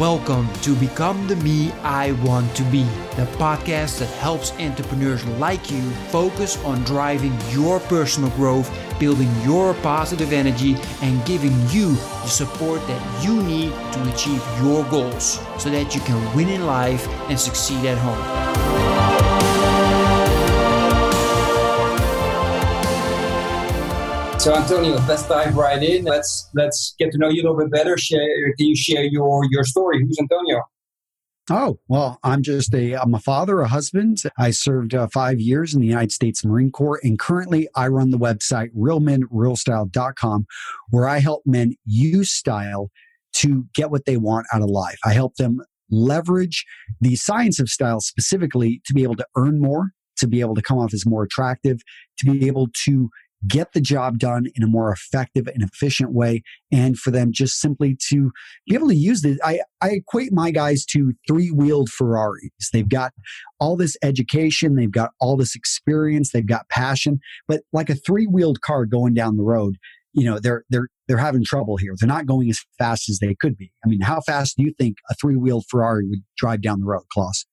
Welcome to Become the Me I Want to Be, the podcast that helps entrepreneurs like you focus on driving your personal growth, building your positive energy, and giving you the support that you need to achieve your goals so that you can win in life and succeed at home. So Antonio, let's dive right in. Let's let's get to know you a little bit better. Share, can you share your your story? Who's Antonio? Oh, well, I'm just a, I'm a father, a husband. I served uh, five years in the United States Marine Corps, and currently I run the website realmenrealstyle.com, where I help men use style to get what they want out of life. I help them leverage the science of style specifically to be able to earn more, to be able to come off as more attractive, to be able to get the job done in a more effective and efficient way and for them just simply to be able to use this i, I equate my guys to three-wheeled ferraris. They've got all this education they've got all this experience they've got passion but like a three-wheeled car going down the road you know they're they're they're having trouble here. They're not going as fast as they could be. I mean how fast do you think a three-wheeled ferrari would drive down the road klaus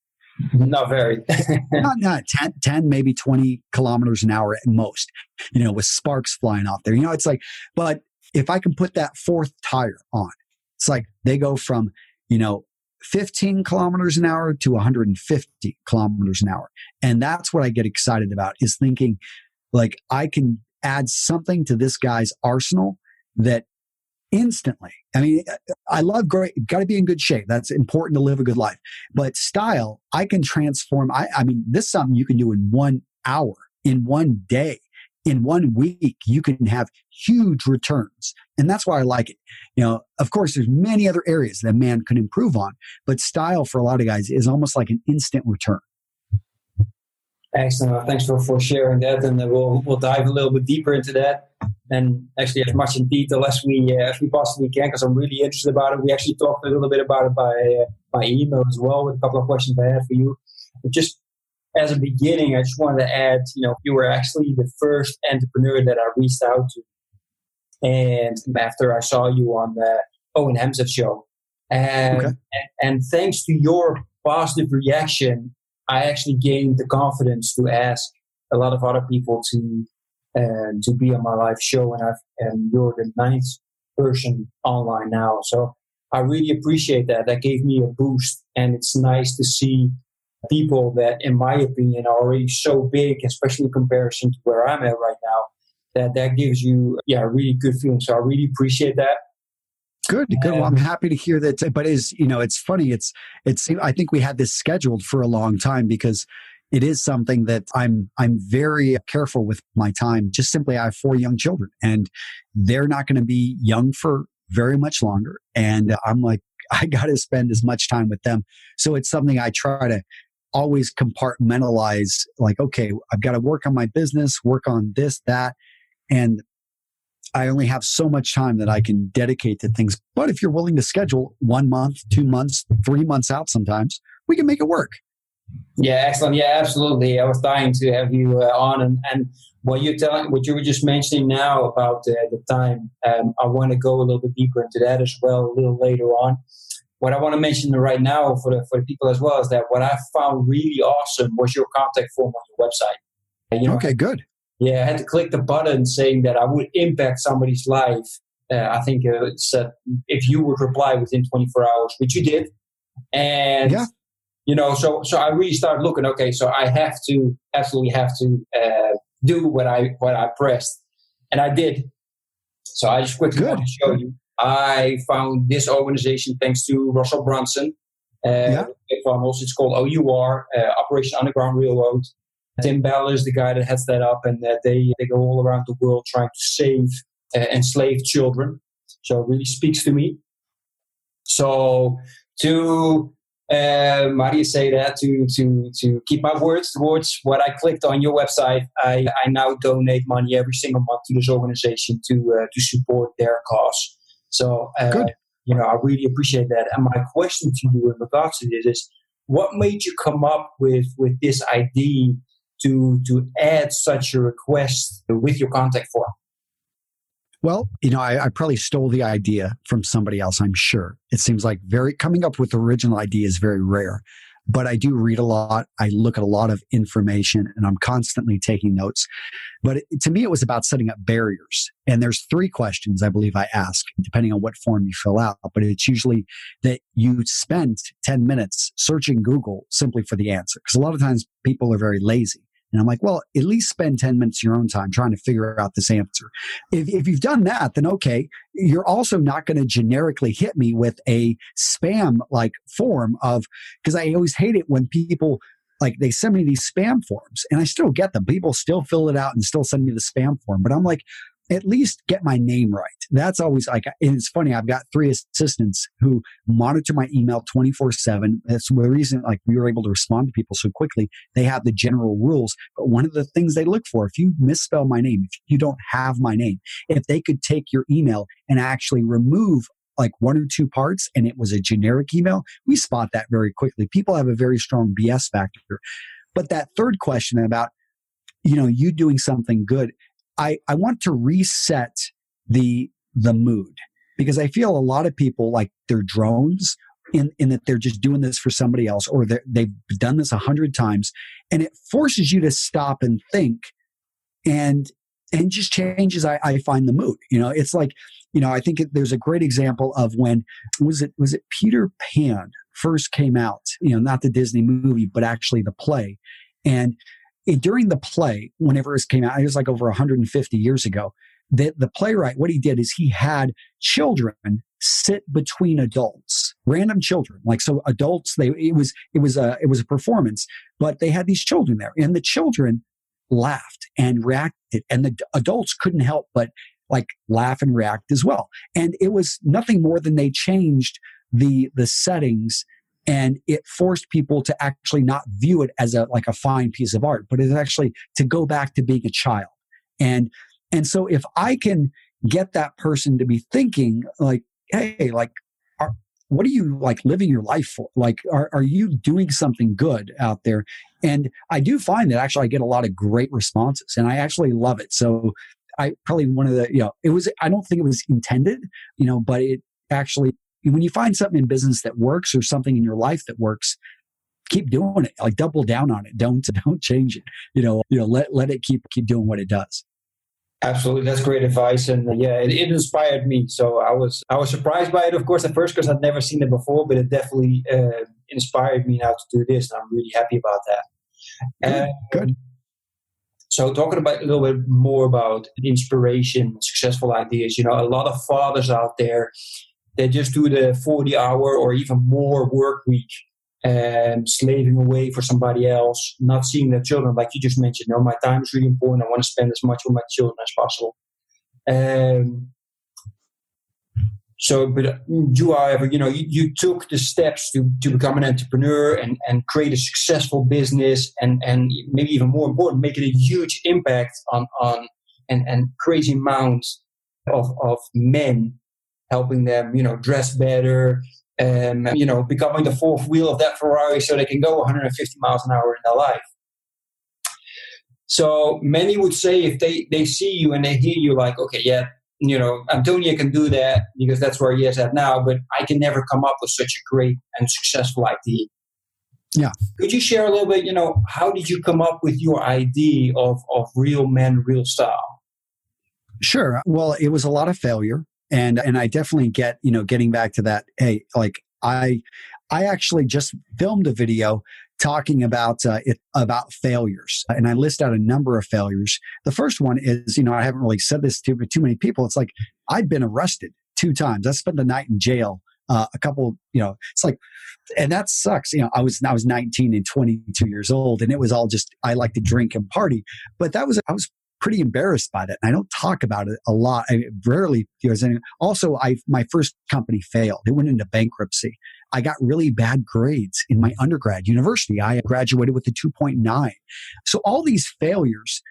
not very. not, not 10, 10, maybe 20 kilometers an hour at most, you know, with sparks flying off there. You know, it's like, but if I can put that fourth tire on, it's like they go from, you know, 15 kilometers an hour to 150 kilometers an hour. And that's what I get excited about is thinking like I can add something to this guy's arsenal that instantly. I mean, I love great, got to be in good shape. That's important to live a good life. But style, I can transform. I, I mean, this is something you can do in one hour, in one day, in one week. You can have huge returns. And that's why I like it. You know, of course, there's many other areas that man can improve on, but style for a lot of guys is almost like an instant return. Excellent. thanks for, for sharing that, and we'll we'll dive a little bit deeper into that, and actually as much in detail as we uh, as we possibly can, because I'm really interested about it. We actually talked a little bit about it by uh, by email as well, with a couple of questions I had for you. But just as a beginning, I just wanted to add, you know, you were actually the first entrepreneur that I reached out to, and after I saw you on the Owen Hemsath show, and, okay. and and thanks to your positive reaction I actually gained the confidence to ask a lot of other people to uh, to be on my live show, and I've and you're the ninth person online now. So I really appreciate that. That gave me a boost, and it's nice to see people that, in my opinion, are already so big, especially in comparison to where I'm at right now. That that gives you yeah a really good feeling. So I really appreciate that. Good, good. Well, I'm um, happy to hear that. But is you know, it's funny. It's it's. I think we had this scheduled for a long time because it is something that I'm I'm very careful with my time. Just simply, I have four young children, and they're not going to be young for very much longer. And I'm like, I got to spend as much time with them. So it's something I try to always compartmentalize. Like, okay, I've got to work on my business, work on this, that, and I only have so much time that I can dedicate to things. But if you're willing to schedule one month, two months, three months out sometimes, we can make it work. Yeah, excellent. Yeah, absolutely. I was dying to have you uh, on, and, and what you telling, what you were just mentioning now about uh, the time, um, I want to go a little bit deeper into that as well a little later on. What I want to mention right now for the for the people as well is that what I found really awesome was your contact form on your website. You know, okay, good yeah, I had to click the button saying that I would impact somebody's life. Uh, I think uh, it said if you would reply within 24 hours, which you did, and yeah. you know, so so I really started looking. Okay, so I have to absolutely have to uh, do what I what I pressed, and I did. So I just quickly want to show you. I found this organization thanks to Russell Brunson. Uh, yeah. It's called OUR, uh, Operation Underground Railroad. Tim Ballard is the guy that heads that up, and uh, they they go all around the world trying to save uh, enslaved children. So it really speaks to me. So to uh, how do you say that? To to to keep my words towards what I clicked on your website, I, I now donate money every single month to this organization to uh, to support their cause. So uh, good. You know, I really appreciate that. And my question to you in regards to this is, what made you come up with with this idea to to add such a request with your contact form? Well, you know, I, I, probably stole the idea from somebody else, I'm sure. It seems like very coming up with original ideas is very rare. But I do read a lot. I look at a lot of information and I'm constantly taking notes. But it, to me, it was about setting up barriers. And there's three questions I believe I ask, depending on what form you fill out. But it's usually that you spend 10 minutes searching Google simply for the answer. Because a lot of times people are very lazy. And I'm like, well, at least spend 10 minutes of your own time trying to figure out this answer. If, if you've done that, then okay, you're also not going to generically hit me with a spam like form of, because I always hate it when people like they send me these spam forms and I still get them. People still fill it out and still send me the spam form. But I'm like, at least get my name right. That's always like, it's funny. I've got three assistants who monitor my email 24 seven. That's the reason like we were able to respond to people so quickly. They have the general rules, but one of the things they look for, if you misspell my name, if you don't have my name, if they could take your email and actually remove like one or two parts and it was a generic email, we spot that very quickly. People have a very strong BS factor. But that third question about, you know, you doing something good, I, I want to reset the the mood because I feel a lot of people like they're drones in, in that they're just doing this for somebody else or they've done this a hundred times and it forces you to stop and think and and just changes I, I find the mood. You know it's like you know i think there's a great example of when was it was it peter pan first came out you know not the disney movie but actually the play and during the play, whenever it came out, it was like over 150 years ago. That the playwright, what he did is he had children sit between adults, random children. Like so, adults. They it was it was a it was a performance, but they had these children there, and the children laughed and reacted, and the adults couldn't help but like laugh and react as well. And it was nothing more than they changed the the settings and it forced people to actually not view it as a like a fine piece of art but it's actually to go back to being a child. And and so if i can get that person to be thinking like hey like are, what are you like living your life for? Like are, are you doing something good out there? And i do find that actually i get a lot of great responses and i actually love it. So i probably one of the you know it was i don't think it was intended you know but it actually when you find something in business that works or something in your life that works, keep doing it. Like double down on it. Don't don't change it. You know, you know, let let it keep keep doing what it does. Absolutely, that's great advice, and uh, yeah, it, it, inspired me. So I was I was surprised by it, of course, at first because I'd never seen it before, but it definitely uh, inspired me now to do this. And I'm really happy about that. Good. Uh, Good. So talking about a little bit more about inspiration, successful ideas. You know, a lot of fathers out there they just do the 40 hour or even more work week and um, slaving away for somebody else, not seeing their children, like you just mentioned. you No, my time is really important. I want to spend as much with my children as possible. Um, so, but you, however, you know, you, you, took the steps to, to become an entrepreneur and, and create a successful business and, and maybe even more important, making a huge impact on, on and, and crazy amounts of, of men helping them, you know, dress better, and you know, becoming the fourth wheel of that Ferrari so they can go 150 miles an hour in their life. So many would say if they they see you and they hear you, like, okay, yeah, you know, Antonio can do that because that's where he is at now, but I can never come up with such a great and successful idea. Yeah. Could you share a little bit, you know, how did you come up with your idea of, of real men, real style? Sure. Well, it was a lot of failure and and i definitely get you know getting back to that hey like i i actually just filmed a video talking about uh, it about failures. And i list out a number of failures. The first one is you know i haven't really said this to too many people it's like i've been arrested two times. I spent the night in jail uh, a couple you know it's like and that sucks. You know i was i was 19 and 22 years old and it was all just i like to drink and party. But that was i was pretty embarrassed by that. And I don't talk about it a lot. I rarely any. Also, I my first company failed. It went into bankruptcy. I got really bad grades in my undergrad university. I graduated with a 2.9. So all these failures,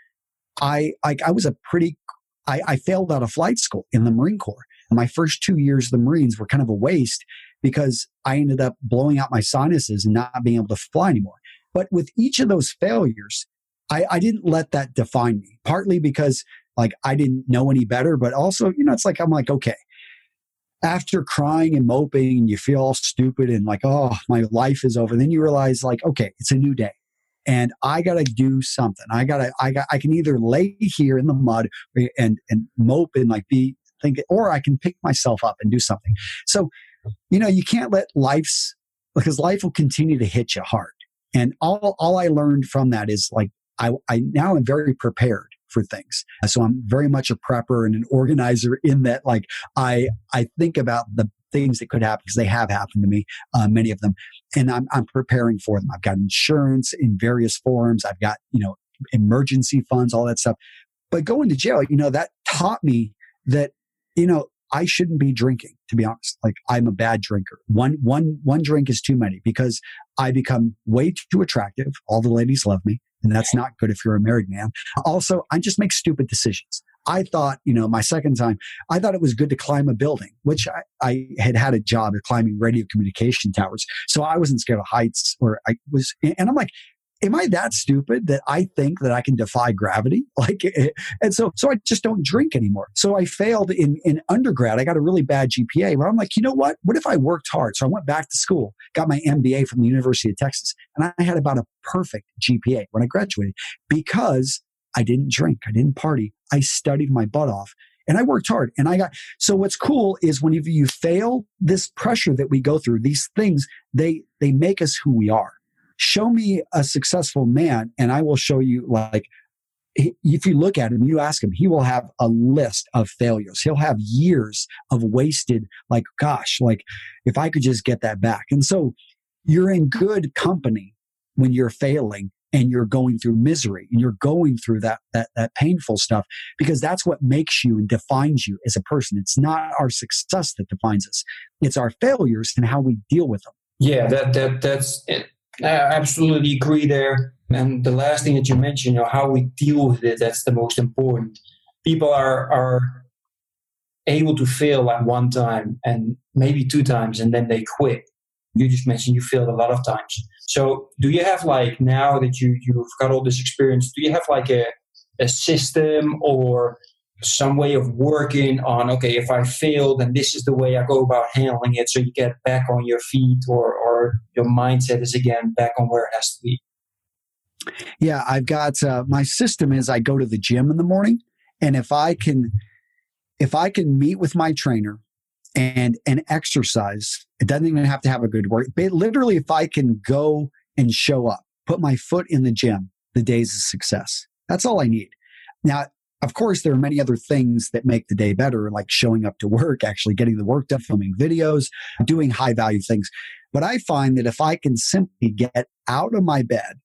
I like I was a pretty I, I failed out of flight school in the Marine Corps. My first two years of the Marines were kind of a waste because I ended up blowing out my sinuses and not being able to fly anymore. But with each of those failures, I, I didn't let that define me, partly because Like I didn't know any better, but also, you know, it's like, I'm like, okay, after crying and moping and you feel all stupid and like, oh, my life is over. Then you realize like, okay, it's a new day and I got to do something. I got to, I got, I can either lay here in the mud and, and mope and like be thinking, or I can pick myself up and do something. So, you know, you can't let life's, because life will continue to hit you hard. And all, all I learned from that is like, I, I now am very prepared for things. So I'm very much a prepper and an organizer in that like I I think about the things that could happen because they have happened to me, uh, many of them, and I'm I'm preparing for them. I've got insurance in various forms. I've got you know emergency funds, all that stuff. But going to jail, you know, that taught me that you know I shouldn't be drinking. To be honest, like I'm a bad drinker. One one one drink is too many because I become way too attractive. All the ladies love me. And that's not good if you're a married man. Also, I just make stupid decisions. I thought, you know, my second time, I thought it was good to climb a building, which I, I had had a job of climbing radio communication towers. So I wasn't scared of heights or I was, and I'm like, am I that stupid that I think that I can defy gravity? Like, eh, and so, so I just don't drink anymore. So I failed in, in undergrad. I got a really bad GPA, but I'm like, you know what? What if I worked hard? So I went back to school, got my MBA from the University of Texas, and I had about a perfect GPA when I graduated because I didn't drink. I didn't party. I studied my butt off and I worked hard and I got, so what's cool is when you fail this pressure that we go through, these things, they, they make us who we are show me a successful man and I will show you like if you look at him, you ask him, he will have a list of failures. He'll have years of wasted, like, gosh, like if I could just get that back. And so you're in good company when you're failing and you're going through misery and you're going through that, that, that painful stuff because that's what makes you and defines you as a person. It's not our success that defines us. It's our failures and how we deal with them. Yeah, that, that, that's, it I absolutely agree there. And the last thing that you mentioned, you know, how we deal with it, that's the most important. People are are able to fail at one time and maybe two times and then they quit. You just mentioned you failed a lot of times. So do you have like now that you you've got all this experience, do you have like a a system or some way of working on okay if i fail then this is the way i go about handling it. So you get back on your feet or or your mindset is again back on where it has to be. Yeah i've got uh, my system is i go to the gym in the morning and if i can if i can meet with my trainer and and exercise it doesn't even have to have a good work but literally if i can go and show up put my foot in the gym the day's a success. That's all i need. Now of course, there are many other things that make the day better, like showing up to work, actually getting the work done, filming videos, doing high value things. But I find that if I can simply get out of my bed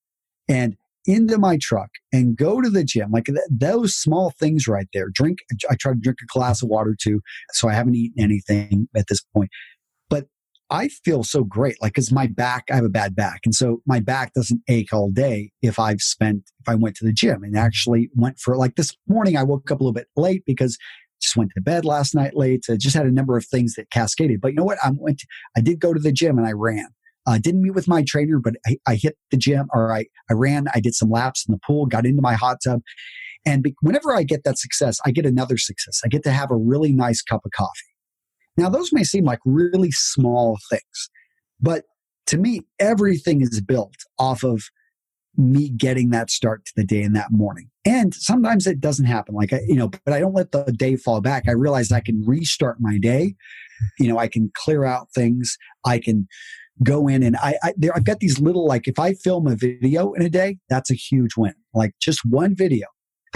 and into my truck and go to the gym, like th- those small things right there, drink, I try to drink a glass of water too. So I haven't eaten anything at this point. I feel so great. Like, cause my back, I have a bad back. And so my back doesn't ache all day if I've spent, if I went to the gym and actually went for like this morning, I woke up a little bit late because just went to bed last night late. So just had a number of things that cascaded. But you know what? I went, to, I did go to the gym and I ran. I uh, didn't meet with my trainer, but I, I hit the gym or I, I ran. I did some laps in the pool, got into my hot tub. And be, whenever I get that success, I get another success. I get to have a really nice cup of coffee. Now, those may seem like really small things, but to me, everything is built off of me getting that start to the day in that morning. And sometimes it doesn't happen. Like, I, you know, but I don't let the day fall back. I realize I can restart my day. You know, I can clear out things. I can go in and I, I there, I've got these little, like, if I film a video in a day, that's a huge win. Like just one video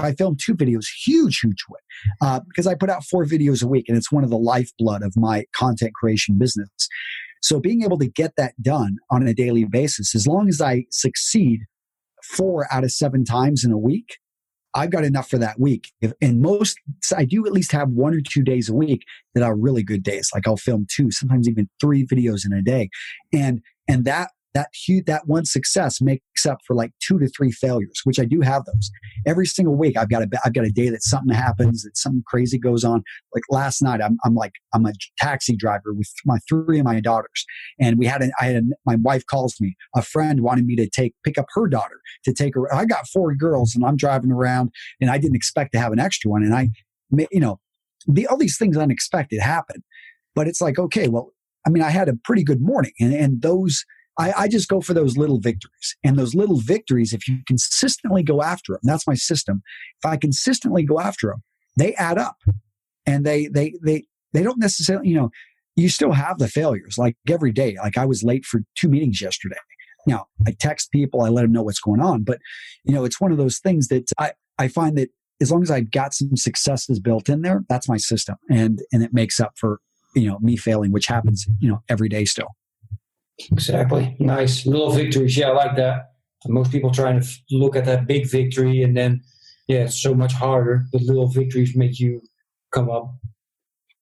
I film two videos, huge, huge win. Uh, because I put out four videos a week and it's one of the lifeblood of my content creation business. So being able to get that done on a daily basis, as long as I succeed four out of seven times in a week, I've got enough for that week. If, and most, I do at least have one or two days a week that are really good days. Like I'll film two, sometimes even three videos in a day. And, and that that huge, that one success makes up for like two to three failures, which I do have those every single week. I've got a, I've got a day that something happens, that something crazy goes on. Like last night, I'm, I'm like, I'm a taxi driver with my three of my daughters. And we had an, I had my wife calls me, a friend wanted me to take, pick up her daughter to take her. I got four girls and I'm driving around and I didn't expect to have an extra one. And I, you know, the, all these things unexpected happen. But it's like, okay, well, I mean, I had a pretty good morning and, and those, I, I, just go for those little victories. And those little victories, if you consistently go after them, that's my system. If I consistently go after them, they add up and they, they, they, they don't necessarily, you know, you still have the failures like every day. Like I was late for two meetings yesterday. Now I text people, I let them know what's going on, but you know, it's one of those things that I, I find that as long as I've got some successes built in there, that's my system. And, and it makes up for, you know, me failing, which happens, you know, every day still. Exactly. Nice. Little victories. Yeah, I like that. Most people trying to look at that big victory and then, yeah, it's so much harder. But little victories make you come up.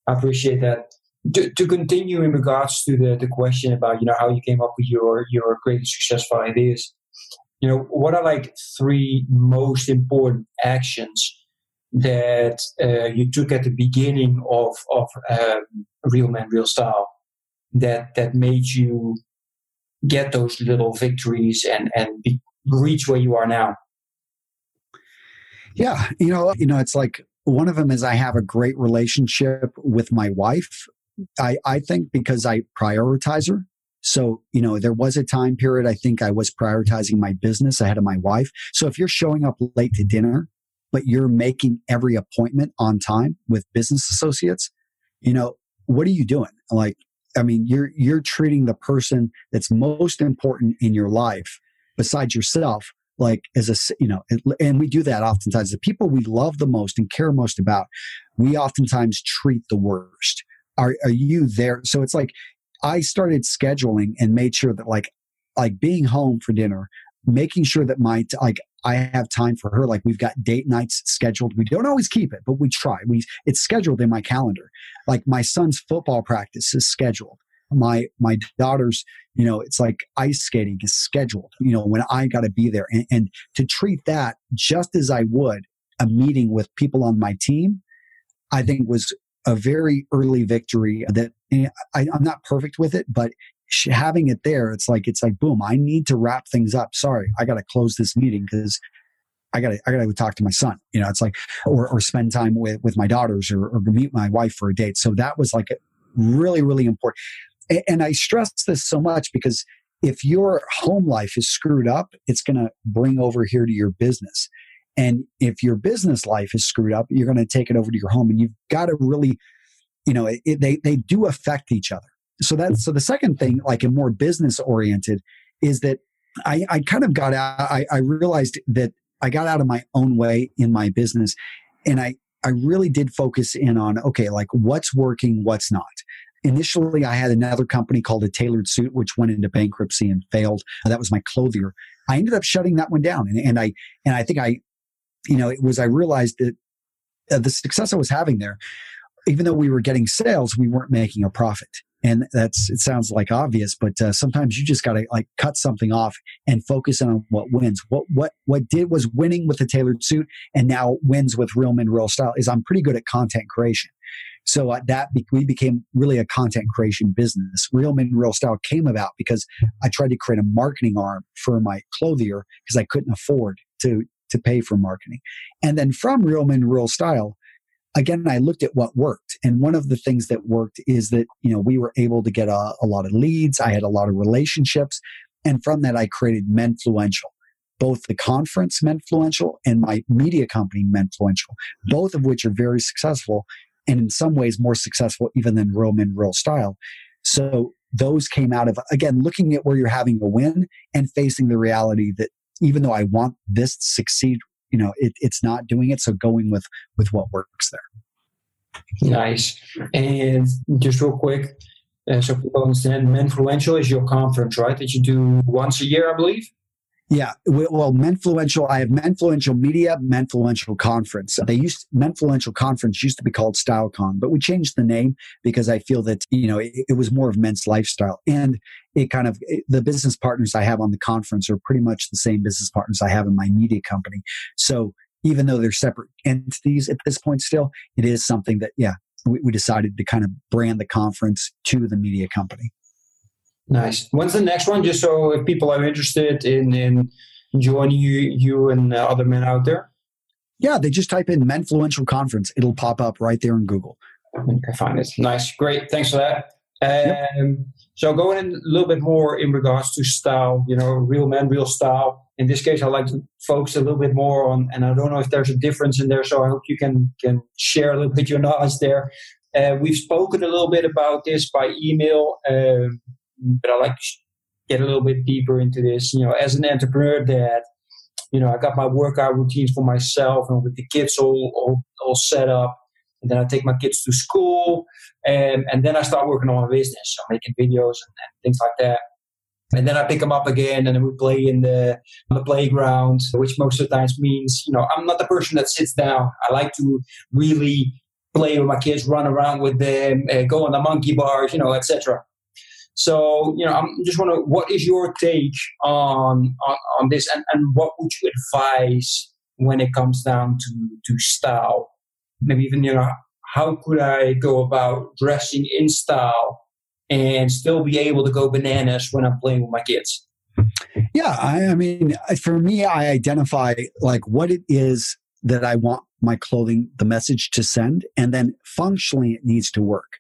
I appreciate that. To, to continue in regards to the, the question about, you know, how you came up with your, your greatest successful ideas, you know, what are like three most important actions that uh, you took at the beginning of, of um, Real Man, Real Style that that made you get those little victories and and be, reach where you are now? Yeah, you know, you know, it's like one of them is I have a great relationship with my wife. I I think because I prioritize her. So, you know, there was a time period I think I was prioritizing my business ahead of my wife. So if you're showing up late to dinner, but you're making every appointment on time with business associates, you know, what are you doing? Like I mean, you're you're treating the person that's most important in your life besides yourself like as a you know and we do that oftentimes. The people we love the most and care most about we oftentimes treat the worst. Are are you there? So it's like i started scheduling and made sure that like like being home for dinner making sure that my like I have time for her. Like we've got date nights scheduled. We don't always keep it, but we try. We it's scheduled in my calendar. Like my son's football practice is scheduled. My my daughter's, you know, it's like ice skating is scheduled. You know, when I got to be there, and, and to treat that just as I would a meeting with people on my team, I think was a very early victory. That eh, I, I'm not perfect with it, but having it there, it's like it's like boom. I need to wrap things up. Sorry, I got to close this meeting because I got to I got to talk to my son. You know, it's like or or spend time with with my daughters or, or meet my wife for a date. So that was like really really important. And, and I stress this so much because if your home life is screwed up, it's going to bring over here to your business. And if your business life is screwed up, you're going to take it over to your home. And you've got to really, you know, it, they they do affect each other so that's so the second thing, like a more business oriented, is that I, I kind of got out. I, I realized that I got out of my own way in my business, and I I really did focus in on okay, like what's working, what's not. Initially, I had another company called a Tailored Suit, which went into bankruptcy and failed. That was my clothier. I ended up shutting that one down, and, and I and I think I, you know, it was I realized that uh, the success I was having there, even though we were getting sales, we weren't making a profit and that's it sounds like obvious but uh, sometimes you just got to like cut something off and focus on what wins. What what what did was winning with the tailored suit and now wins with real men real style is i'm pretty good at content creation. So uh, that be- we became really a content creation business. Real men real style came about because i tried to create a marketing arm for my clothier because i couldn't afford to to pay for marketing. And then from real men real style again, I looked at what worked. And one of the things that worked is that, you know, we were able to get a, a lot of leads. I had a lot of relationships. And from that, I created Menfluential, both the conference Menfluential and my media company Menfluential, both of which are very successful and in some ways more successful even than Men Real Style. So those came out of, again, looking at where you're having a win and facing the reality that even though I want this to succeed you know it, it's not doing it so going with with what works there. Nice. And just real quick uh, so people understand menfluential is your conference right that you do once a year i believe Yeah, well, Menfluential. I have Menfluential Media, Menfluential Conference. They used Menfluential Conference used to be called StyleCon, but we changed the name because I feel that you know it, it was more of men's lifestyle, and it kind of it, the business partners I have on the conference are pretty much the same business partners I have in my media company. So even though they're separate entities at this point, still it is something that yeah we, we decided to kind of brand the conference to the media company. Nice. When's the next one? Just so if people are interested in in joining you, you and uh, other men out there. Yeah, they just type in Menfluential Conference. It'll pop up right there in Google. Okay, find it. Nice, great. Thanks for that. Um, yep. So going in a little bit more in regards to style, you know, real men, real style. In this case, I like to focus a little bit more on, and I don't know if there's a difference in there. So I hope you can can share a little bit your knowledge there. Uh, we've spoken a little bit about this by email. Um, but I like to get a little bit deeper into this. You know, as an entrepreneur dad, you know, I got my workout routines for myself and with the kids all, all, all set up. And then I take my kids to school and, and then I start working on my business. So making videos and, and things like that. And then I pick them up again and then we play in the, on the playground, which most of the times means, you know, I'm not the person that sits down. I like to really play with my kids, run around with them, uh, go on the monkey bars, you know, etc. So, you know, I'm just wondering, what is your take on, on, on this and, and what would you advise when it comes down to, to style? Maybe even, you know, how could I go about dressing in style and still be able to go bananas when I'm playing with my kids? Yeah, I, I mean, for me, I identify like what it is that I want my clothing, the message to send, and then functionally it needs to work.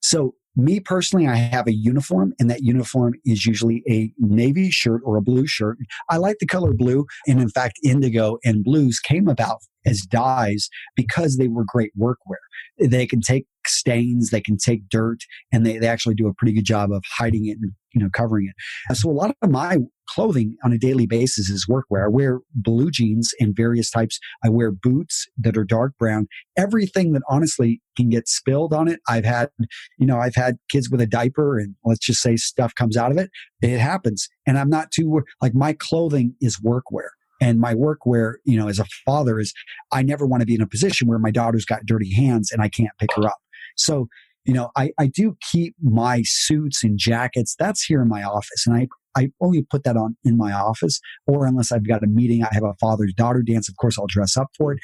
So me personally, I have a uniform, and that uniform is usually a navy shirt or a blue shirt. I like the color blue, and in fact, indigo and blues came about as dyes because they were great workwear. They can take stains, they can take dirt, and they, they actually do a pretty good job of hiding it and you know covering it. Uh, so a lot of my clothing on a daily basis is workwear. I wear blue jeans in various types. I wear boots that are dark brown. Everything that honestly can get spilled on it. I've had, you know, I've had kids with a diaper and let's just say stuff comes out of it. It happens. And I'm not too, like my clothing is workwear. And my workwear, you know, as a father is I never want to be in a position where my daughter's got dirty hands and I can't pick her up. So, you know, I, I do keep my suits and jackets. That's here in my office. And I, I only put that on in my office or unless I've got a meeting, I have a father's daughter dance. Of course, I'll dress up for it.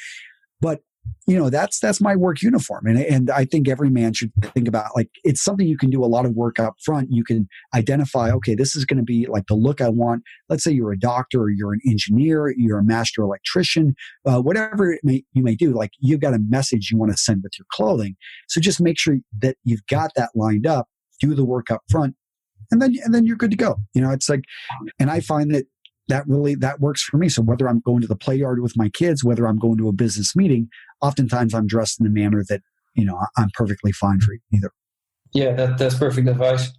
But you know that's that's my work uniform. And and I think every man should think about like it's something you can do a lot of work up front. You can identify okay this is going to be like the look I want. Let's say you're a doctor or you're an engineer you're a master electrician uh, whatever it may, you may do like you've got a message you want to send with your clothing. So just make sure that you've got that lined up do the work up front and then and then you're good to go. You know it's like and I find that that really that works for me so whether i'm going to the play yard with my kids whether i'm going to a business meeting oftentimes I'm dressed in a manner that, you know, I'm perfectly fine for either. Yeah, that, that's perfect advice.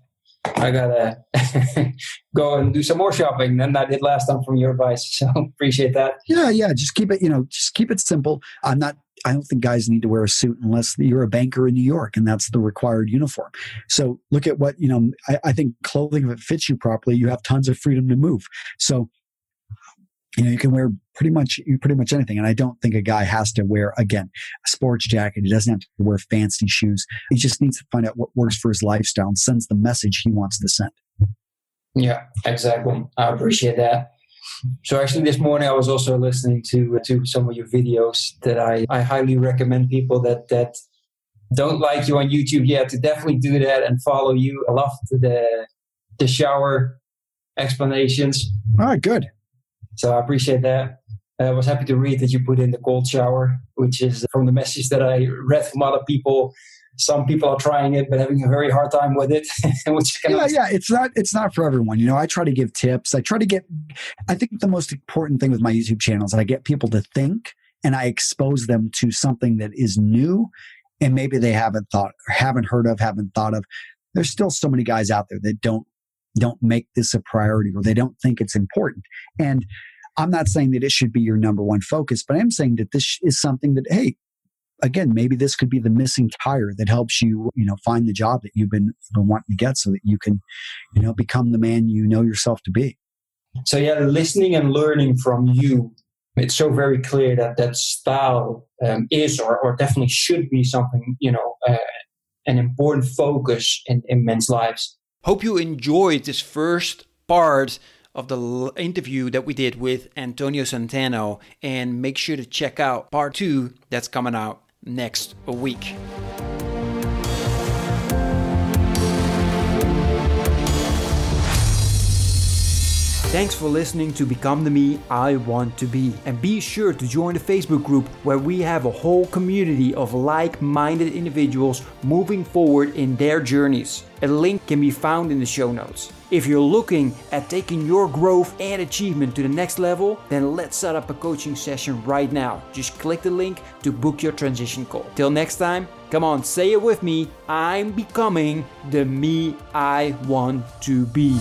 I gotta go and do some more shopping than I did last time from your advice. So appreciate that. Yeah, yeah. Just keep it, you know, just keep it simple. I'm not I don't think guys need to wear a suit unless you're a banker in New York and that's the required uniform. So look at what, you know, I, I think clothing, if it fits you properly, you have tons of freedom to move. So you know, you can wear pretty much pretty much anything. And I don't think a guy has to wear again a sports jacket. He doesn't have to wear fancy shoes. He just needs to find out what works for his lifestyle and sends the message he wants to send. Yeah, exactly. I appreciate that. So actually, this morning I was also listening to to some of your videos that I, I highly recommend people that that don't like you on YouTube yet to definitely do that and follow you. I love the the shower explanations. All right, good. So I appreciate that. I was happy to read that you put in the cold shower, which is from the message that I read from other people. Some people are trying it, but having a very hard time with it. which yeah, yeah, it's not it's not for everyone. You know, I try to give tips. I try to get. I think the most important thing with my YouTube channel is I get people to think, and I expose them to something that is new, and maybe they haven't thought or haven't heard of, haven't thought of. There's still so many guys out there that don't don't make this a priority or they don't think it's important. And I'm not saying that it should be your number one focus, but I am saying that this is something that, hey, again, maybe this could be the missing tire that helps you, you know, find the job that you've been, been wanting to get so that you can, you know, become the man you know yourself to be. So yeah, listening and learning from you. It's so very clear that that style um, is or, or definitely should be something you know uh, an important focus in, in men's lives. Hope you enjoyed this first part of the interview that we did with Antonio Centeno, and make sure to check out part two that's coming out next week. Thanks for listening to Become the Me I Want to Be. And be sure to join the Facebook group where we have a whole community of like minded individuals moving forward in their journeys. A link can be found in the show notes. If you're looking at taking your growth and achievement to the next level, then let's set up a coaching session right now. Just click the link to book your transition call. Till next time, come on, say it with me I'm becoming the me I want to be.